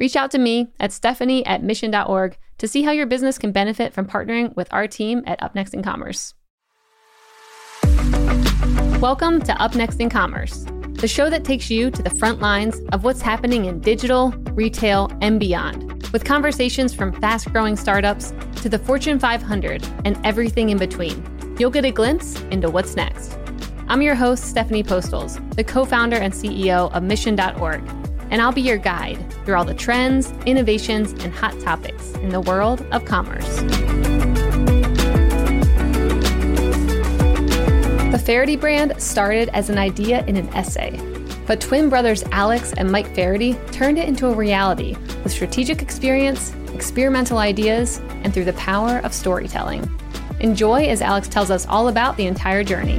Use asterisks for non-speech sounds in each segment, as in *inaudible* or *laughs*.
Reach out to me at stephanie at mission.org to see how your business can benefit from partnering with our team at Up Next in Commerce. Welcome to Up Next in Commerce, the show that takes you to the front lines of what's happening in digital, retail, and beyond, with conversations from fast growing startups to the Fortune 500 and everything in between. You'll get a glimpse into what's next. I'm your host, Stephanie Postles, the co founder and CEO of Mission.org, and I'll be your guide through all the trends, innovations, and hot topics in the world of commerce. The Faherty brand started as an idea in an essay, but twin brothers Alex and Mike Faherty turned it into a reality with strategic experience, experimental ideas, and through the power of storytelling. Enjoy as Alex tells us all about the entire journey.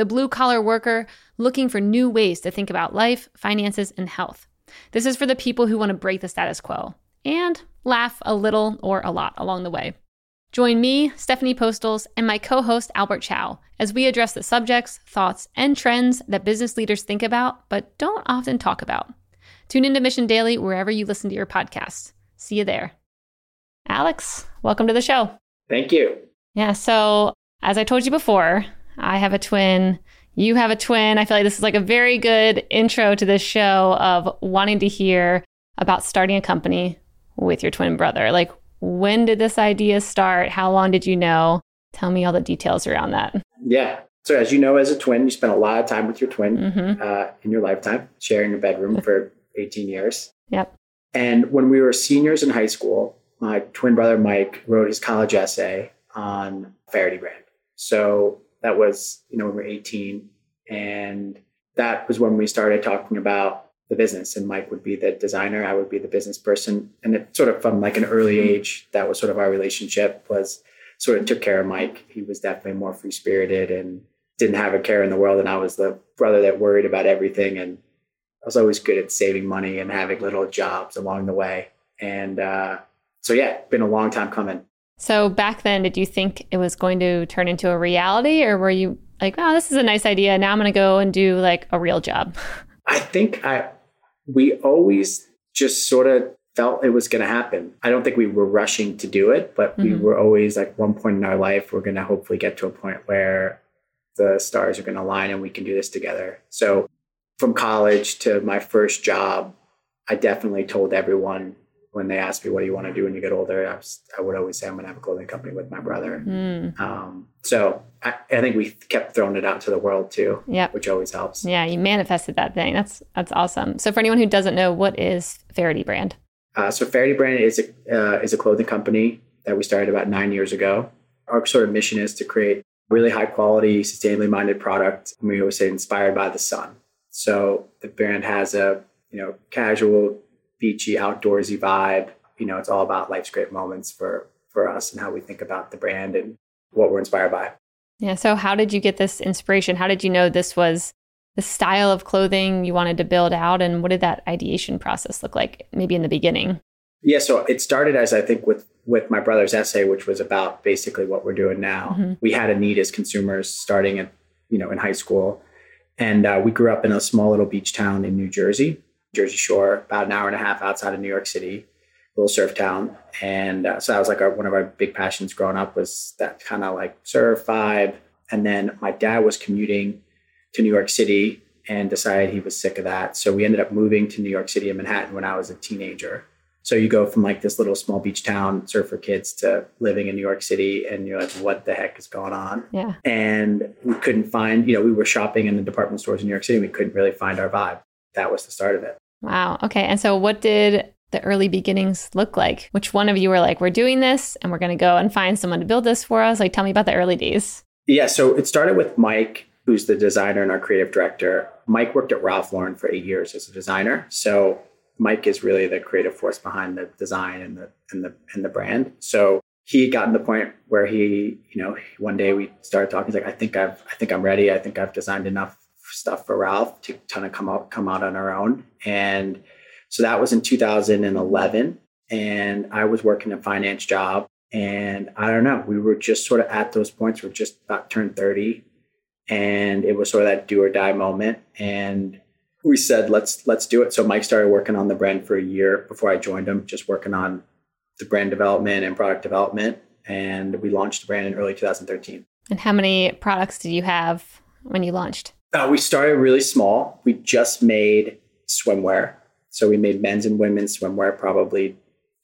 the blue collar worker looking for new ways to think about life, finances, and health. This is for the people who want to break the status quo and laugh a little or a lot along the way. Join me, Stephanie Postles, and my co host Albert Chow as we address the subjects, thoughts, and trends that business leaders think about but don't often talk about. Tune into Mission Daily wherever you listen to your podcasts. See you there. Alex, welcome to the show. Thank you. Yeah, so as I told you before, I have a twin. You have a twin. I feel like this is like a very good intro to this show of wanting to hear about starting a company with your twin brother. Like, when did this idea start? How long did you know? Tell me all the details around that. Yeah. So, as you know, as a twin, you spent a lot of time with your twin mm-hmm. uh, in your lifetime, sharing a bedroom for 18 years. Yep. And when we were seniors in high school, my twin brother Mike wrote his college essay on Faherty brand. So that was, you know, when we were 18. And that was when we started talking about the business. And Mike would be the designer, I would be the business person. And it sort of from like an early age, that was sort of our relationship was sort of took care of Mike. He was definitely more free spirited and didn't have a care in the world. And I was the brother that worried about everything. And I was always good at saving money and having little jobs along the way. And uh, so, yeah, been a long time coming. So back then, did you think it was going to turn into a reality, or were you like, "Oh, this is a nice idea. Now I'm going to go and do like a real job"? *laughs* I think I we always just sort of felt it was going to happen. I don't think we were rushing to do it, but mm-hmm. we were always like one point in our life we're going to hopefully get to a point where the stars are going to align and we can do this together. So from college to my first job, I definitely told everyone when they asked me, "What do you want to do when you get older?" I, was, I would always say, "I'm going to have a clothing company with my brother." Mm. Um, so I, I, think we kept throwing it out to the world too, yeah, which always helps. Yeah, you manifested that thing. That's that's awesome. So for anyone who doesn't know, what is Faherty Brand? Uh, so Faherty Brand is a uh, is a clothing company that we started about nine years ago. Our sort of mission is to create really high quality, sustainably minded product. And we always say inspired by the sun. So the brand has a you know casual beachy, outdoorsy vibe. You know, it's all about life's great moments for for us and how we think about the brand and what we're inspired by. Yeah. So, how did you get this inspiration? How did you know this was the style of clothing you wanted to build out, and what did that ideation process look like? Maybe in the beginning. Yeah. So it started as I think with with my brother's essay, which was about basically what we're doing now. Mm-hmm. We had a need as consumers starting at you know in high school, and uh, we grew up in a small little beach town in New Jersey Jersey Shore, about an hour and a half outside of New York City, little surf town. And uh, so that was like our, one of our big passions growing up was that kind of like surf vibe. And then my dad was commuting to New York City and decided he was sick of that. So we ended up moving to New York City and Manhattan when I was a teenager. So you go from like this little small beach town surfer kids to living in New York City and you're like, what the heck is going on? Yeah. And we couldn't find, you know, we were shopping in the department stores in New York City. And we couldn't really find our vibe. That was the start of it. Wow. Okay. And so what did the early beginnings look like? Which one of you were like, we're doing this and we're going to go and find someone to build this for us? Like, tell me about the early days. Yeah. So it started with Mike, who's the designer and our creative director. Mike worked at Ralph Lauren for eight years as a designer. So Mike is really the creative force behind the design and the and the and the brand. So he got to the point where he, you know, one day we started talking. He's like, I think I've, I think I'm ready. I think I've designed enough stuff for Ralph to kind of come out, come out on our own. And so that was in 2011. And I was working a finance job. And I don't know, we were just sort of at those points. We're just about turned 30. And it was sort of that do or die moment. And we said let's let's do it. So Mike started working on the brand for a year before I joined him, just working on the brand development and product development, and we launched the brand in early 2013. And how many products did you have when you launched? Uh, we started really small. We just made swimwear, so we made men's and women's swimwear, probably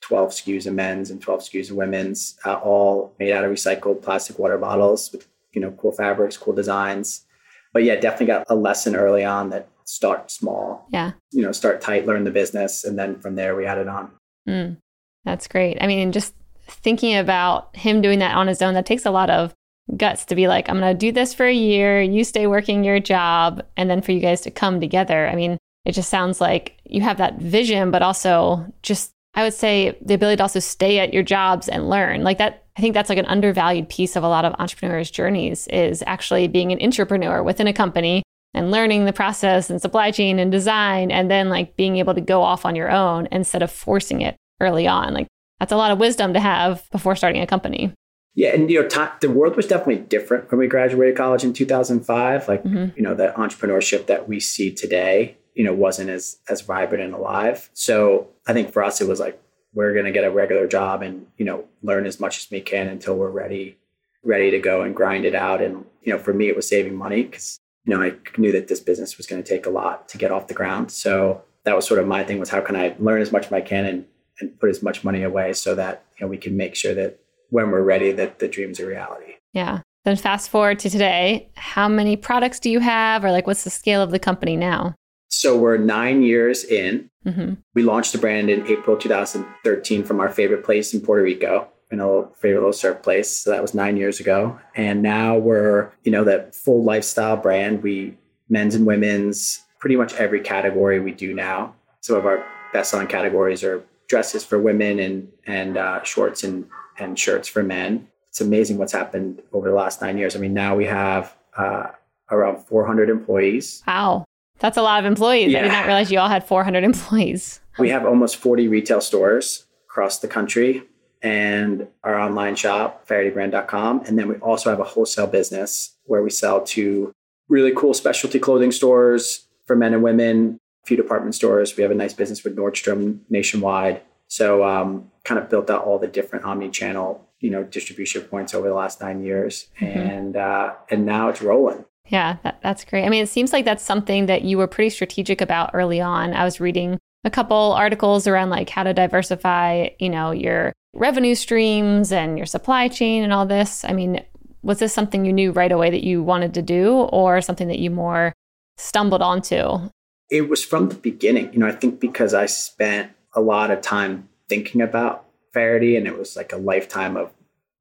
12 SKUs of men's and 12 SKUs of women's, uh, all made out of recycled plastic water bottles with you know cool fabrics, cool designs. But yeah, definitely got a lesson early on that start small. Yeah. You know, start tight, learn the business, and then from there we added on. Mm, that's great. I mean, just thinking about him doing that on his own, that takes a lot of guts to be like, I'm going to do this for a year, you stay working your job, and then for you guys to come together. I mean, it just sounds like you have that vision, but also just, I would say, the ability to also stay at your jobs and learn. Like that, I think that's like an undervalued piece of a lot of entrepreneurs' journeys is actually being an entrepreneur within a company and learning the process and supply chain and design and then like being able to go off on your own instead of forcing it early on like that's a lot of wisdom to have before starting a company yeah and you know t- the world was definitely different when we graduated college in 2005 like mm-hmm. you know the entrepreneurship that we see today you know wasn't as as vibrant and alive so i think for us it was like we're going to get a regular job and you know learn as much as we can until we're ready ready to go and grind it out and you know for me it was saving money because you know, I knew that this business was going to take a lot to get off the ground. So that was sort of my thing was how can I learn as much as I can and, and put as much money away so that, you know, we can make sure that when we're ready, that the dream's a reality. Yeah. Then fast forward to today, how many products do you have or like what's the scale of the company now? So we're nine years in. Mm-hmm. We launched the brand in April 2013 from our favorite place in Puerto Rico in a little, favorite little surf place. So that was nine years ago. And now we're, you know, that full lifestyle brand. We men's and women's, pretty much every category we do now. Some of our best selling categories are dresses for women and and uh, shorts and and shirts for men. It's amazing what's happened over the last nine years. I mean, now we have uh, around 400 employees. Wow, that's a lot of employees. Yeah. I did not realize you all had 400 employees. We have almost 40 retail stores across the country and our online shop, fahertybrand.com. And then we also have a wholesale business where we sell to really cool specialty clothing stores for men and women, a few department stores. We have a nice business with Nordstrom nationwide. So um, kind of built out all the different omni-channel, you know, distribution points over the last nine years. Mm-hmm. And uh, and now it's rolling. Yeah, that, that's great. I mean, it seems like that's something that you were pretty strategic about early on. I was reading a couple articles around like how to diversify, you know, your revenue streams and your supply chain and all this. I mean, was this something you knew right away that you wanted to do or something that you more stumbled onto? It was from the beginning. You know, I think because I spent a lot of time thinking about Faherty and it was like a lifetime of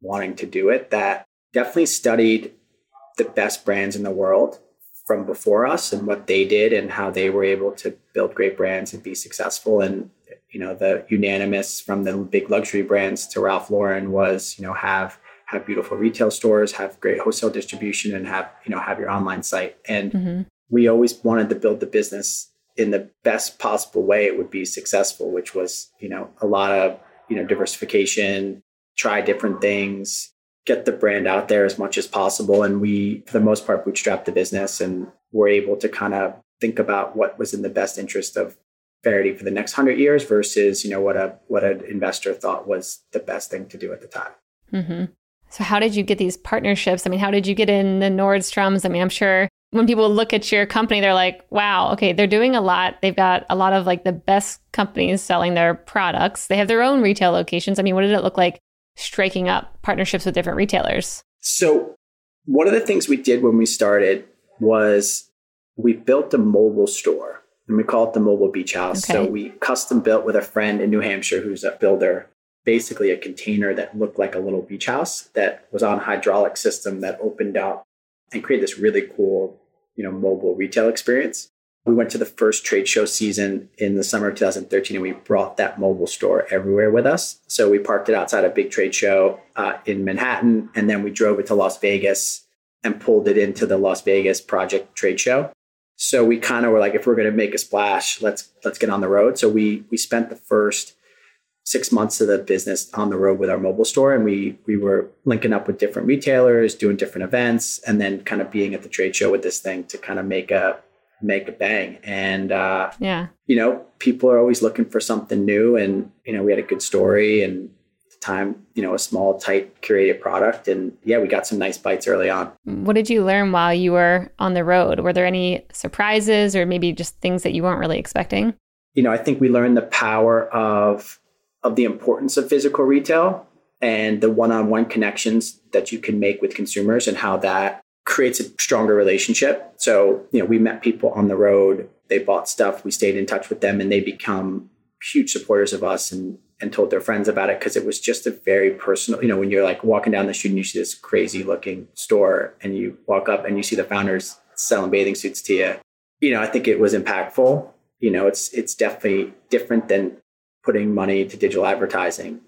wanting to do it that definitely studied the best brands in the world from before us and what they did and how they were able to build great brands and be successful and you know the unanimous from the big luxury brands to Ralph Lauren was you know have have beautiful retail stores, have great wholesale distribution, and have you know have your online site. And mm-hmm. we always wanted to build the business in the best possible way it would be successful, which was you know a lot of you know diversification, try different things, get the brand out there as much as possible. And we, for the most part, bootstrapped the business and were able to kind of think about what was in the best interest of Faherty for the next hundred years versus you know what a what an investor thought was the best thing to do at the time. Mm-hmm. So how did you get these partnerships? I mean, how did you get in the Nordstroms? I mean, I'm sure when people look at your company, they're like, wow, okay, they're doing a lot. They've got a lot of like the best companies selling their products. They have their own retail locations. I mean, what did it look like striking up partnerships with different retailers? So, one of the things we did when we started was we built a mobile store and we call it the Mobile Beach House. Okay. So we custom built with a friend in New Hampshire who's a builder, basically a container that looked like a little beach house that was on a hydraulic system that opened up and created this really cool, you know, mobile retail experience. We went to the first trade show season in the summer of 2013 and we brought that mobile store everywhere with us. So we parked it outside a big trade show uh, in Manhattan and then we drove it to Las Vegas and pulled it into the Las Vegas project trade show. So we kind of were like, if we're going to make a splash, let's let's get on the road. So we we spent the first six months of the business on the road with our mobile store, and we we were linking up with different retailers, doing different events, and then kind of being at the trade show with this thing to kind of make a make a bang. And uh, yeah, you know, people are always looking for something new, and you know, we had a good story and time, you know, a small, tight, curated product. And yeah, we got some nice bites early on. What did you learn while you were on the road? Were there any surprises or maybe just things that you weren't really expecting? You know, I think we learned the power of of the importance of physical retail and the one-on-one connections that you can make with consumers and how that creates a stronger relationship. So, you know, we met people on the road, they bought stuff, we stayed in touch with them and they become huge supporters of us and and told their friends about it because it was just a very personal, you know, when you're like walking down the street and you see this crazy looking store and you walk up and you see the founders selling bathing suits to you, you know, I think it was impactful. You know, it's it's definitely different than putting money to digital advertising.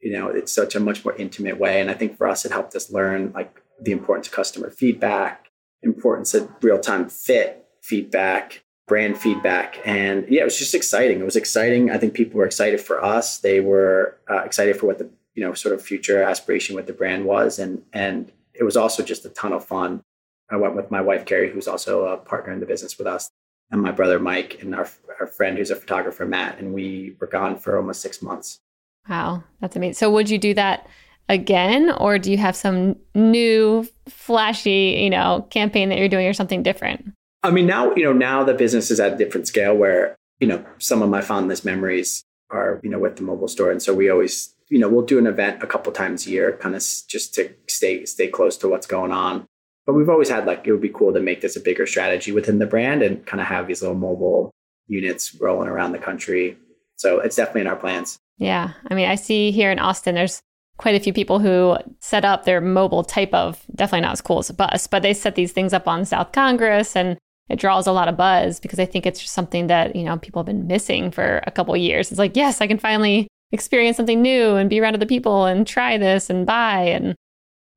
You know, it's such a much more intimate way. And I think for us it helped us learn like the importance of customer feedback, importance of real-time fit feedback, brand feedback. And yeah, it was just exciting. It was exciting. I think people were excited for us. They were uh, excited for what the you know sort of future aspiration with the brand was, and and it was also just a ton of fun. I went with my wife Carrie, who's also a partner in the business with us, and my brother Mike, and our our friend who's a photographer Matt, and we were gone for almost six months. Wow, that's amazing. So would you do that? again or do you have some new flashy you know campaign that you're doing or something different I mean, now, you know, now the business is at a different scale where, you know, some of my fondest memories are, you know, with the mobile store. And so we always, you know, we'll do an event a couple times a year, kind of just to stay, stay close to what's going on. But we've always had like, it would be cool to make this a bigger strategy within the brand and kind of have these little mobile units rolling around the country. So it's definitely in our plans. Yeah. I mean, I see here in Austin, there's quite a few people who set up their mobile type of, definitely not as cool as a bus, but they set these things up on South Congress and it draws a lot of buzz because I think it's just something that, you know, people have been missing for a couple years. It's like, yes, I can finally experience something new and be around other people and try this and buy. And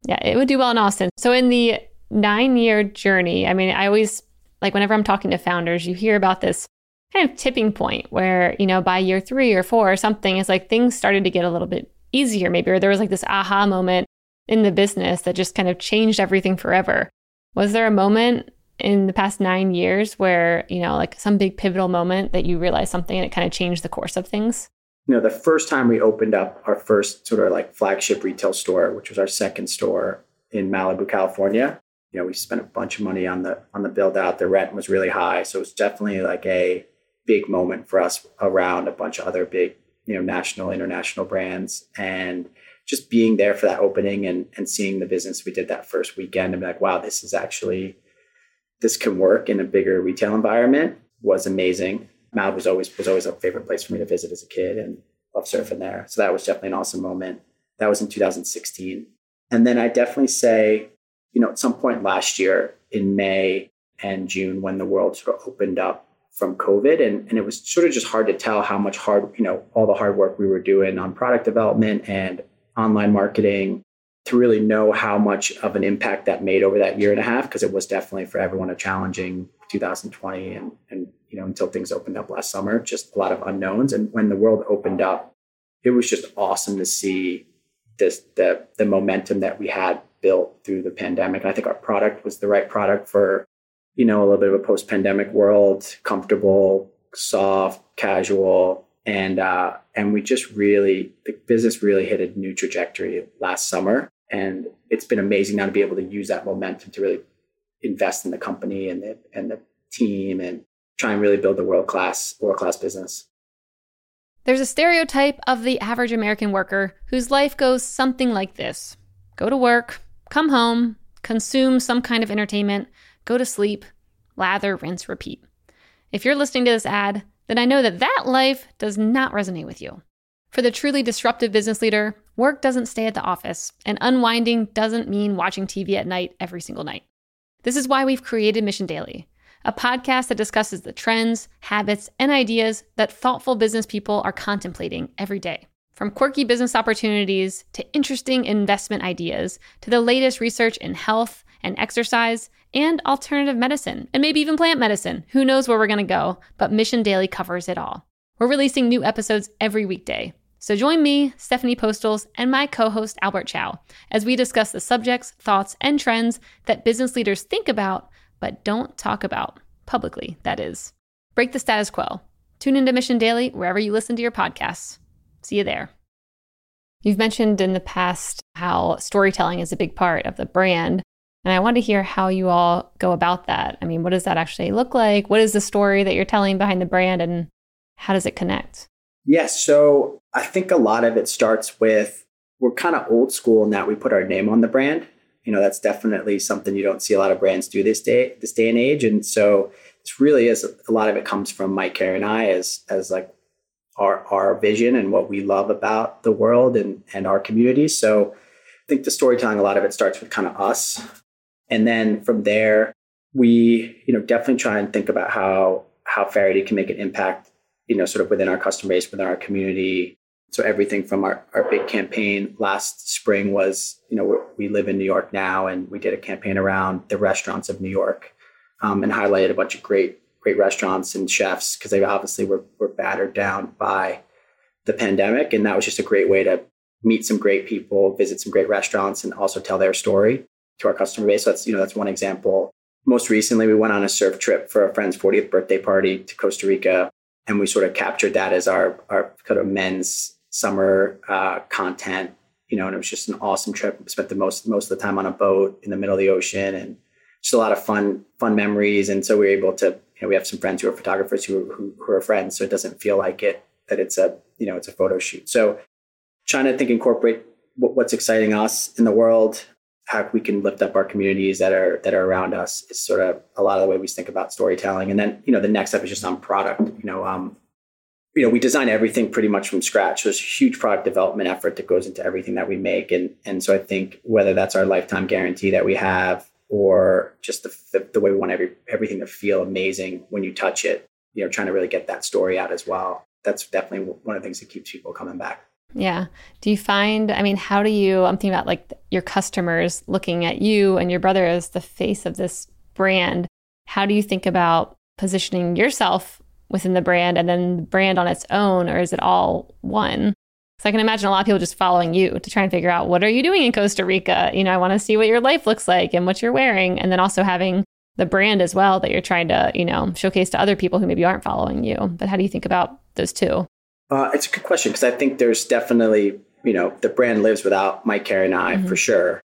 yeah, it would do well in Austin. So in the nine year journey, I mean, I always like whenever I'm talking to founders, you hear about this kind of tipping point where, you know, by year three or four or something, it's like things started to get a little bit easier, maybe, or there was like this aha moment in the business that just kind of changed everything forever. Was there a moment in the past nine years where, you know, like some big pivotal moment that you realized something and it kind of changed the course of things? You know, the first time we opened up our first sort of like flagship retail store, which was our second store in Malibu, California, you know, we spent a bunch of money on the on the build out. The rent was really high. So it was definitely like a big moment for us around a bunch of other big, you know, national, international brands. And just being there for that opening and, and seeing the business we did that first weekend and be like, wow, this is actually this can work in a bigger retail environment was amazing. Malibu was always was always a favorite place for me to visit as a kid and love surfing there. So that was definitely an awesome moment. That was in 2016. And then I definitely say, you know, at some point last year in May and June when the world sort of opened up from COVID. And, and it was sort of just hard to tell how much hard, you know, all the hard work we were doing on product development and online marketing to really know how much of an impact that made over that year and a half because it was definitely for everyone a challenging 2020 and and you know until things opened up last summer just a lot of unknowns. And when the world opened up it was just awesome to see this the the momentum that we had built through the pandemic. And i think our product was the right product for you know a little bit of a post pandemic world comfortable soft, casual, and uh, and we just really the business really hit a new trajectory last summer, and it's been amazing now to be able to use that momentum to really invest in the company and the and the team and try and really build a world class world class business. There's a stereotype of the average American worker whose life goes something like this: go to work, come home, consume some kind of entertainment, go to sleep, lather, rinse, repeat. If you're listening to this ad, then I know that that life does not resonate with you. For the truly disruptive business leader, work doesn't stay at the office, and unwinding doesn't mean watching TV at night every single night. This is why we've created Mission Daily, a podcast that discusses the trends, habits, and ideas that thoughtful business people are contemplating every day. From quirky business opportunities to interesting investment ideas to the latest research in health and exercise and alternative medicine, and maybe even plant medicine. Who knows where we're going to go, but Mission Daily covers it all. We're releasing new episodes every weekday. So join me, Stephanie Postles, and my co host Albert Chow as we discuss the subjects, thoughts, and trends that business leaders think about but don't talk about publicly, that is. Break the status quo. Tune into Mission Daily wherever you listen to your podcasts. See you there. You've mentioned in the past how storytelling is a big part of the brand. And I want to hear how you all go about that. I mean, what does that actually look like? What is the story that you're telling behind the brand and how does it connect? Yes. So I think a lot of it starts with we're kind of old school in that we put our name on the brand. You know, that's definitely something you don't see a lot of brands do this day, this day and age. And so it's really is a lot of it comes from Mike Carey and I as as like our our vision and what we love about the world and and our community. So I think the storytelling, a lot of it starts with kind of us and then from there, we, you know, definitely try and think about how how Faherty can make an impact, you know, sort of within our customer base, within our community. So everything from our, our big campaign last spring was, you know, we live in New York now, and we did a campaign around the restaurants of New York, um, and highlighted a bunch of great great restaurants and chefs because they obviously were were battered down by the pandemic, and that was just a great way to meet some great people, visit some great restaurants, and also tell their story to our customer base. So that's, you know, that's one example. Most recently, we went on a surf trip for a friend's 40th birthday party to Costa Rica. And we sort of captured that as our, our kind of men's summer uh, content, you know, and it was just an awesome trip. We spent the most, most of the time on a boat in the middle of the ocean and just a lot of fun, fun memories. And so we were able to, know, we have some friends who are photographers who, who, who are friends. So it doesn't feel like it, that it's a, you know, it's a photo shoot. So trying to think incorporate what's exciting us in the world how we can lift up our communities that are that are around us is sort of a lot of the way we think about storytelling. And then you know the next step is just on product. You know, um, you know we design everything pretty much from scratch. There's a huge product development effort that goes into everything that we make, and and so I think whether that's our lifetime guarantee that we have or just the, the, the way we want every, everything to feel amazing when you touch it, you know, trying to really get that story out as well. That's definitely one of the things that keeps people coming back. Yeah. Do you find, I mean, how do you, I'm thinking about like your customers looking at you and your brother as the face of this brand. How do you think about positioning yourself within the brand and then the brand on its own, or is it all one? So I can imagine a lot of people just following you to try and figure out what are you doing in Costa Rica? You know, I want to see what your life looks like and what you're wearing. And then also having the brand as well that you're trying to, you know, showcase to other people who maybe aren't following you. But how do you think about those two? Uh, it's a good question because I think there's definitely, you know, the brand lives without Mike Carey and I mm-hmm. for sure.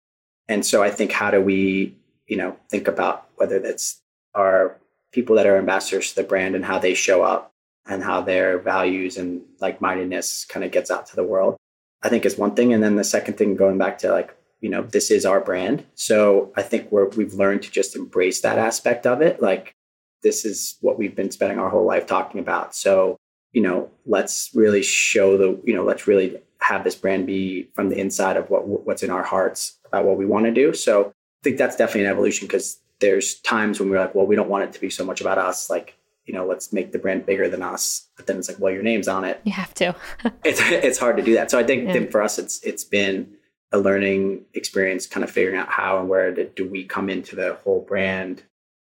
And so I think how do we, you know, think about whether that's our people that are ambassadors to the brand and how they show up and how their values and like mindedness kind of gets out to the world. I think is one thing. And then the second thing, going back to like, you know, this is our brand. So I think we're, we've learned to just embrace that aspect of it. Like, this is what we've been spending our whole life talking about. So you know, let's really show the, you know, let's really have this brand be from the inside of what what's in our hearts about what we want to do. So I think that's definitely an evolution because there's times when we're like, well, we don't want it to be so much about us. Like, you know, let's make the brand bigger than us. But then it's like, well, your name's on it. You have to. *laughs* it's it's hard to do that. So I think yeah. for us, it's it's been a learning experience, kind of figuring out how and where do we come into the whole brand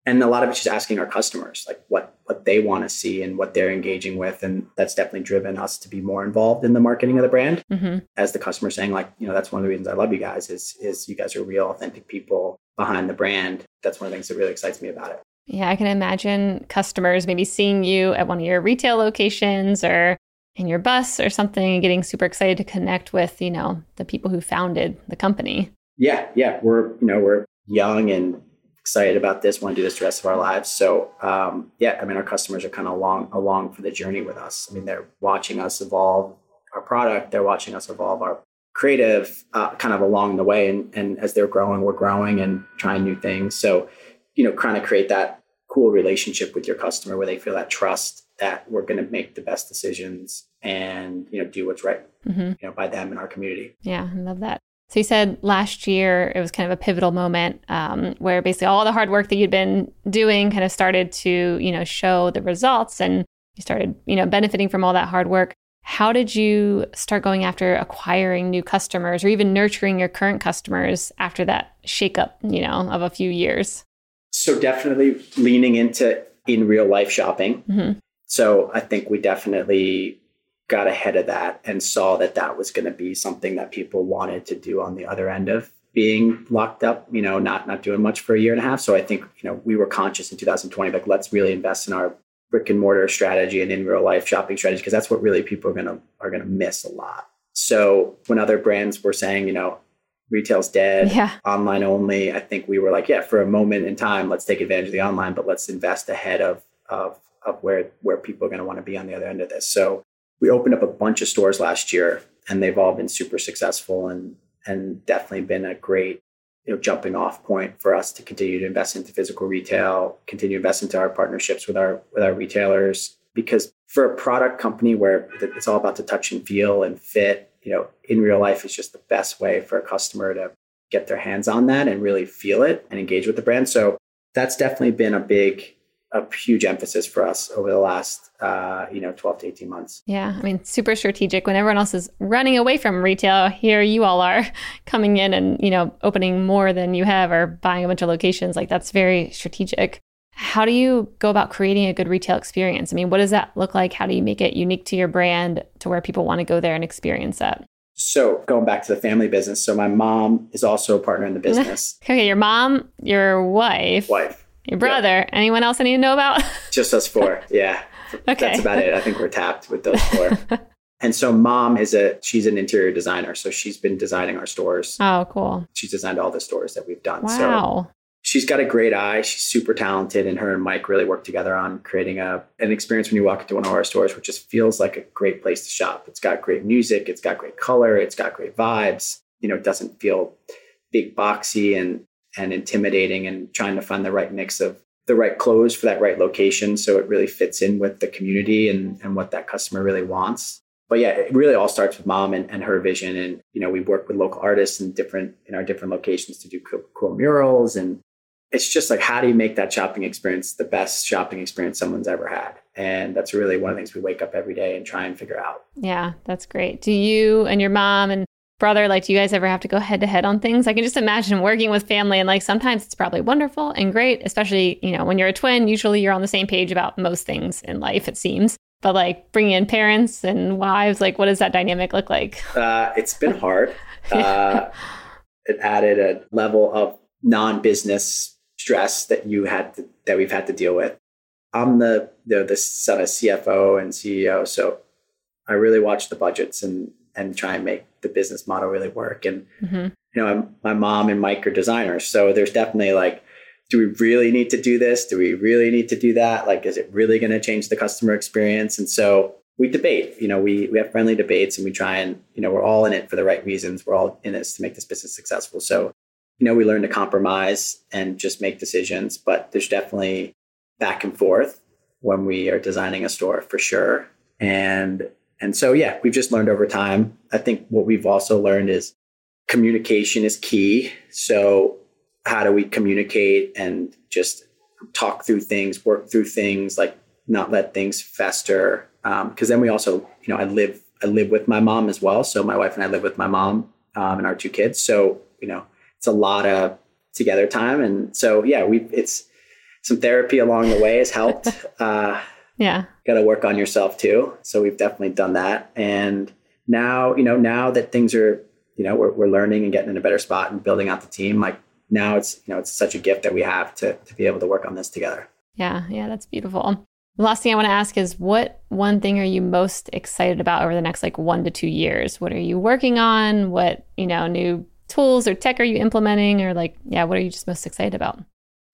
and a lot of it's just asking our customers like what what they want to see and what they're engaging with and that's definitely driven us to be more involved in the marketing of the brand mm-hmm. as the customer saying like you know that's one of the reasons i love you guys is is you guys are real authentic people behind the brand that's one of the things that really excites me about it Yeah, I can imagine customers maybe seeing you at one of your retail locations or in your bus or something and getting super excited to connect with, you know, the people who founded the company. Yeah, yeah. We're, you know, we're young and excited about this, want to do this the rest of our lives. So um, yeah, I mean our customers are kind of along along for the journey with us. I mean, they're watching us evolve our product, they're watching us evolve our creative uh, kind of along the way. And, and as they're growing, we're growing and trying new things. So, you know, kind of create that cool relationship with your customer where they feel that trust that we're going to make the best decisions and you know do what's right mm-hmm. you know by them in our community. Yeah i love that. So you said last year it was kind of a pivotal moment um, where basically all the hard work that you'd been doing kind of started to you know show the results and you started you know benefiting from all that hard work. How did you start going after acquiring new customers or even nurturing your current customers after that shakeup you know of a few years so definitely leaning into in real life shopping mm-hmm. So I think we definitely got ahead of that and saw that that was going to be something that people wanted to do on the other end of being locked up, you know, not not doing much for a year and a half. So I think, you know, we were conscious in 2020 like let's really invest in our brick and mortar strategy and in real life shopping strategy because that's what really people are going to are going to miss a lot. So when other brands were saying, you know, retail's dead, yeah. online only, I think we were like, yeah, for a moment in time, let's take advantage of the online, but let's invest ahead of of of where where people are going to want to be on the other end of this. So we opened up a bunch of stores last year, and they've all been super successful and and definitely been a great you know jumping off point for us to continue to invest into physical retail, continue to invest into our partnerships with our with our retailers. Because for a product company where it's all about the touch and feel and fit, you know, in real life is just the best way for a customer to get their hands on that and really feel it and engage with the brand. So that's definitely been a big a huge emphasis for us over the last uh, you know 12 to 18 months. Yeah i mean super strategic when everyone else is running away from retail. Here you all are *laughs* coming in and you know opening more than you have or buying a bunch of locations. Like that's very strategic how do you go about creating a good retail experience i mean what does that look like how do you make it unique to your brand to where people want to go there and experience that so going back to the family business so my mom is also a partner in the business *laughs* okay your mom your wife wife your brother. Yep. Anyone else I need to know about? *laughs* Just us four. Yeah. okay. That's about it. I think we're tapped with those four. *laughs* and so mom is a she's an interior designer. So she's been designing our stores. Oh, cool. She's designed all the stores that we've done. Wow. So she's got a great eye. She's super talented, and her and Mike really work together on creating a an experience when you walk into one of our stores, which just feels like a great place to shop. It's got great music, it's got great color, it's got great vibes. You know, it doesn't feel big boxy and and intimidating and trying to find the right mix of the right clothes for that right location so it really fits in with the community and, and what that customer really wants but yeah it really all starts with mom and, and her vision and you know we work with local artists in different in our different locations to do cool, cool murals and it's just like how do you make that shopping experience the best shopping experience someone's ever had and that's really one of the things we wake up every day and try and figure out yeah that's great do you and your mom and brother, like, do you guys ever have to go head to head on things? I can just imagine working with family and like sometimes it's probably wonderful and great, especially, you know, when you're a twin, usually you're on the same page about most things in life, it seems. But like bringing in parents and wives, like, what does that dynamic look like? Uh, it's been hard. *laughs* uh, it added a level of non business stress that you had to, that we've had to deal with. I'm the, the, the son of CFO and CEO. So I really watch the budgets and and try and make the business model really work. And mm-hmm. you know, I'm, my mom and Mike are designers, so there's definitely like, do we really need to do this? Do we really need to do that? Like, is it really going to change the customer experience? And so we debate. You know, we we have friendly debates, and we try and you know we're all in it for the right reasons. We're all in this to make this business successful. So you know, we learn to compromise and just make decisions. But there's definitely back and forth when we are designing a store for sure. And and so, yeah, we've just learned over time. I think what we've also learned is communication is key. So, how do we communicate and just talk through things, work through things, like not let things fester? Because um, then we also, you know, I live I live with my mom as well. So my wife and I live with my mom um, and our two kids. So you know, it's a lot of together time, and so yeah, we it's some therapy along the way has helped. *laughs* Uh, yeah. Got to work on yourself too. So we've definitely done that. And now, you know, now that things are, you know, we're, we're learning and getting in a better spot and building out the team, like now it's you know it's such a gift that we have to to be able to work on this together. Yeah, yeah, that's beautiful. The last thing I want to ask is what one thing are you most excited about over the next like 1 to 2 years? What are you working on? What, you know, new tools or tech are you implementing or like yeah, what are you just most excited about?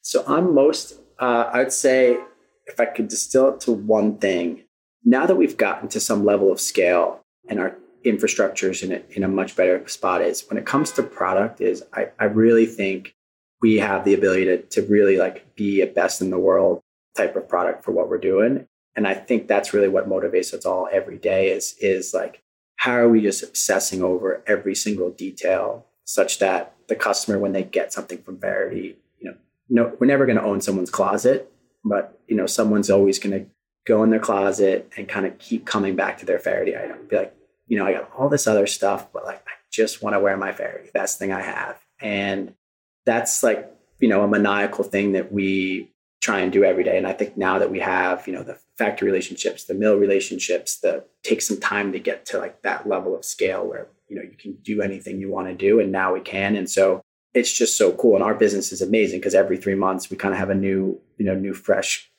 So I'm most uh, I'd say if I could distill it to one thing, now that we've gotten to some level of scale and our infrastructure is in a, in a much better spot is when it comes to product is I, I really think we have the ability to, to really like be a best in the world type of product for what we're doing. And I think that's really what motivates us all every day is, is like, how are we just obsessing over every single detail such that the customer, when they get something from Faherty, you know, no, we're never going to own someone's closet, but you know, someone's always going to go in their closet and kind of keep coming back to their Faherty item. Be like, you know, I got all this other stuff, but like, I just want to wear my Faherty, best thing I have. And that's like, you know, a maniacal thing that we try and do every day. And I think now that we have, you know, the factory relationships, the mill relationships, the take some time to get to like that level of scale where, you know, you can do anything you want to do. And now we can. And so it's just so cool. And our business is amazing because every three months we kind of have a new, you know, new fresh,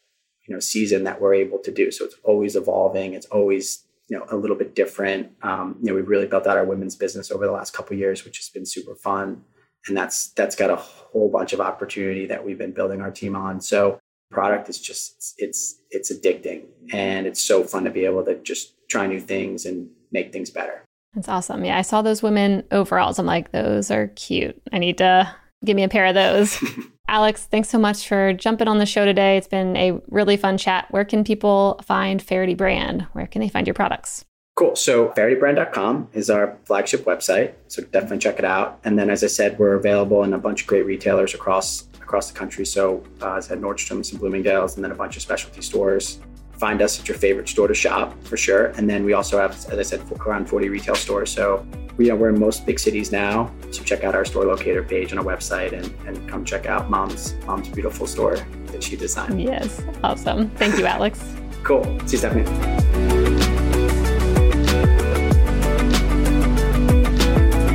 you know, season that we're able to do. So it's always evolving. It's always, you know, a little bit different. Um, you know, we've really built out our women's business over the last couple years, which has been super fun and that's that's got a whole bunch of opportunity that we've been building our team on so product is just it's it's addicting and it's so fun to be able to just try new things and make things better that's awesome yeah i saw those women overalls i'm like those are cute i need to give me a pair of those *laughs* alex thanks so much for jumping on the show today it's been a really fun chat where can people find Faherty brand where can they find your products Cool. So fahertybrand.com is our flagship website. So definitely check it out. And then, as I said, we're available in a bunch of great retailers across across the country. So uh, as I said, Nordstrom's and Bloomingdale's, and then a bunch of specialty stores. Find us at your favorite store to shop for sure. And then we also have, as I said, around 40 retail stores. So we are, we're in most big cities now. So check out our store locator page on our website and, and come check out mom's mom's beautiful store that she designed. Yes. Awesome. Thank you, Alex. *laughs* cool. See you, Stephanie.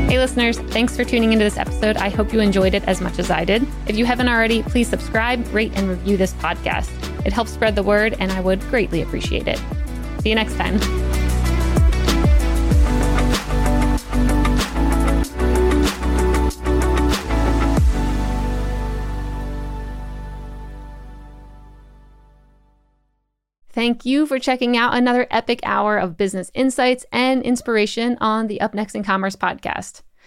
Hey, listeners, thanks for tuning into this episode. I hope you enjoyed it as much as I did. If you haven't already, please subscribe, rate, and review this podcast. It helps spread the word, and I would greatly appreciate it. See you next time. Thank you for checking out another epic hour of business insights and inspiration on the Up Next in Commerce podcast.